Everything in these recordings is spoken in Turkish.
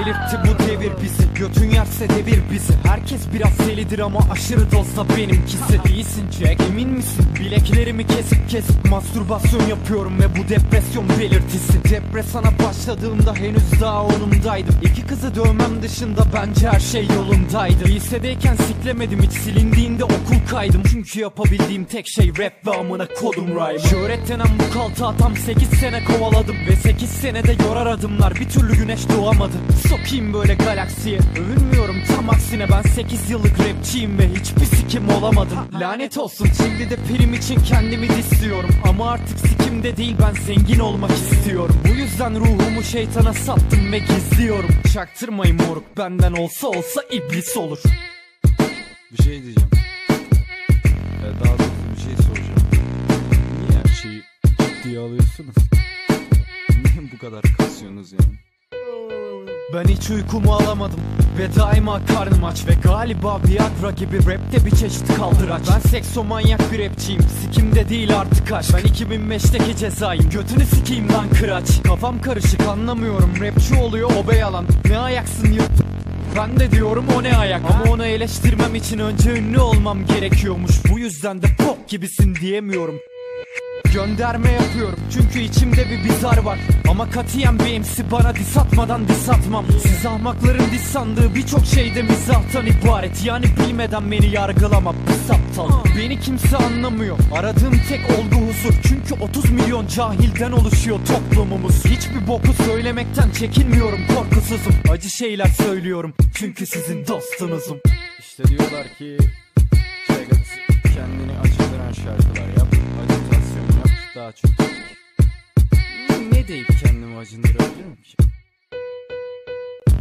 Delirtti bu devir bizi Götün yerse devir bizi. Herkes biraz delidir ama aşırı dozda benimkisi. İyisin Jack emin misin? Bileklerimi kesip kesip mastürbasyon yapıyorum ve bu depresyon belirtisi. Depresana başladığımda henüz daha onumdaydım. İki kızı dövmem dışında bence her şey yolundaydı. Lisedeyken siklemedim hiç silindiğinde okul kaydım. Çünkü yapabildiğim tek şey rap ve amına kodum rhyme. Şöhret denen bu kaltağı tam 8 sene kovaladım. Ve 8 senede yorar adımlar bir türlü güneş doğamadı. Sokayım böyle galaksiye Övünmüyorum tam aksine ben 8 yıllık rapçiyim ve hiçbir sikim olamadım Lanet olsun şimdi de prim için kendimi disliyorum Ama artık sikimde değil ben zengin olmak istiyorum Bu yüzden ruhumu şeytana sattım ve gizliyorum Çaktırmayın moruk benden olsa olsa iblis olur Bir şey diyeceğim. Ee, daha doğrusu bir şey soracağım. Niye her şeyi ciddiye alıyorsunuz? Niye bu kadar kasıyorsunuz yani? Ben hiç uykumu alamadım. Ve daima karnım aç Ve galiba Viagra gibi rapte bir çeşit kaldıraç Ben seksomanyak bir rapçiyim. Sikimde değil artık aşk. Ben 2005'teki cezayım. Götünü sikeyim lan kıraç. Kafam karışık anlamıyorum. Rapçi oluyor o yalan. Ne ayaksın yırt ben de diyorum o ne ayak? Ama onu eleştirmem için önce ünlü olmam gerekiyormuş. Bu yüzden de pop gibisin diyemiyorum Gönderme yapıyorum çünkü içimde bir bizar var. Ama katiyen bir MC bana dis atmadan dis atmam. Siz ahmakların dis sandığı birçok şeyde mizahtan ibaret. Yani bilmeden beni yargılama pis aptal. Beni kimse anlamıyor. Aradığım tek olgu huzur. Çünkü 30 milyon cahilden oluşuyor toplumumuz. Hiçbir boku söylemekten çekinmiyorum korkusuzum. Acı şeyler söylüyorum çünkü sizin dostunuzum. İşte diyorlar ki Şegat kendini acındıran şarkılar yap. Yap. Daha çok. Ne deyip kendimi acındırabilirim ki?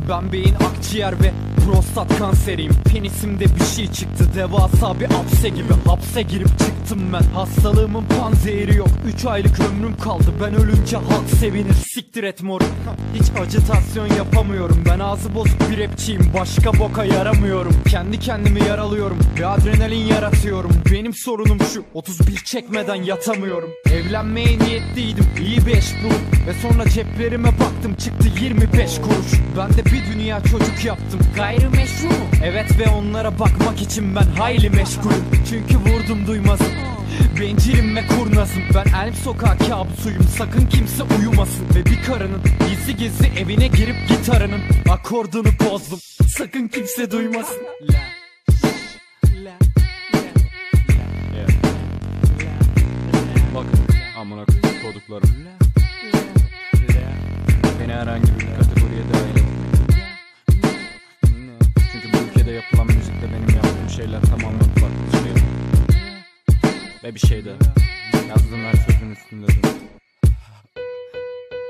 Ben beyin akciğer ve prostat kanseriyim. Penisimde bir şey çıktı devasa bir hapse gibi. Hapse girip çıktım ben. Hastalığımın panzehiri yok. 3 aylık ömrüm kaldı. Ben ölünce halk sevinir. Siktir et moruk. Hiç acitasyon yapamıyorum. Ben ağzı bozuk bir rapçiyim. Başka boka yaramıyorum. Kendi kendimi yaralıyorum Ve adrenalin yaratıyorum. Benim sorunum şu. 31 çekmeden yatamıyorum. Evlenmeye niyetliydim. İyi bir eş bulup Ve sonra ceplerime baktım. Çıktı 25 kuruş. Ben de bir dünya çocuk yaptım. Gayrimeşru mu? Evet ve onlara bakmak için ben hayli meşgulüm. Çünkü vurdum duymazım. Bencilim ve kurnazım. Ben Elm sokağı kabusuyum. Sakın kimse uyumasın. Ve bir karının gizli gizli evine girip gitarının Akordunu bozdum. Sakın kimse duymasın. Bakın amına koduklarım. Beni herhangi bir kategoriye dahil yapılan müzikle benim yaptığım şeyler tamamen farklı şeyler. Ve bir şey de yazdığım her sözün üstünde de.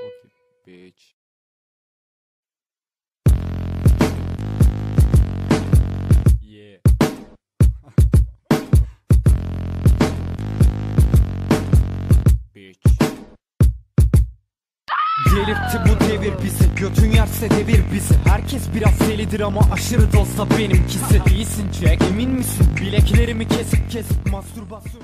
Okay, bitch. Delirtti bu devir bizi Götün yerse devir bizi Herkes biraz delidir ama aşırı dozda benimkisi İyisin Jack emin misin? Bileklerimi kesip kesip mastürbasyon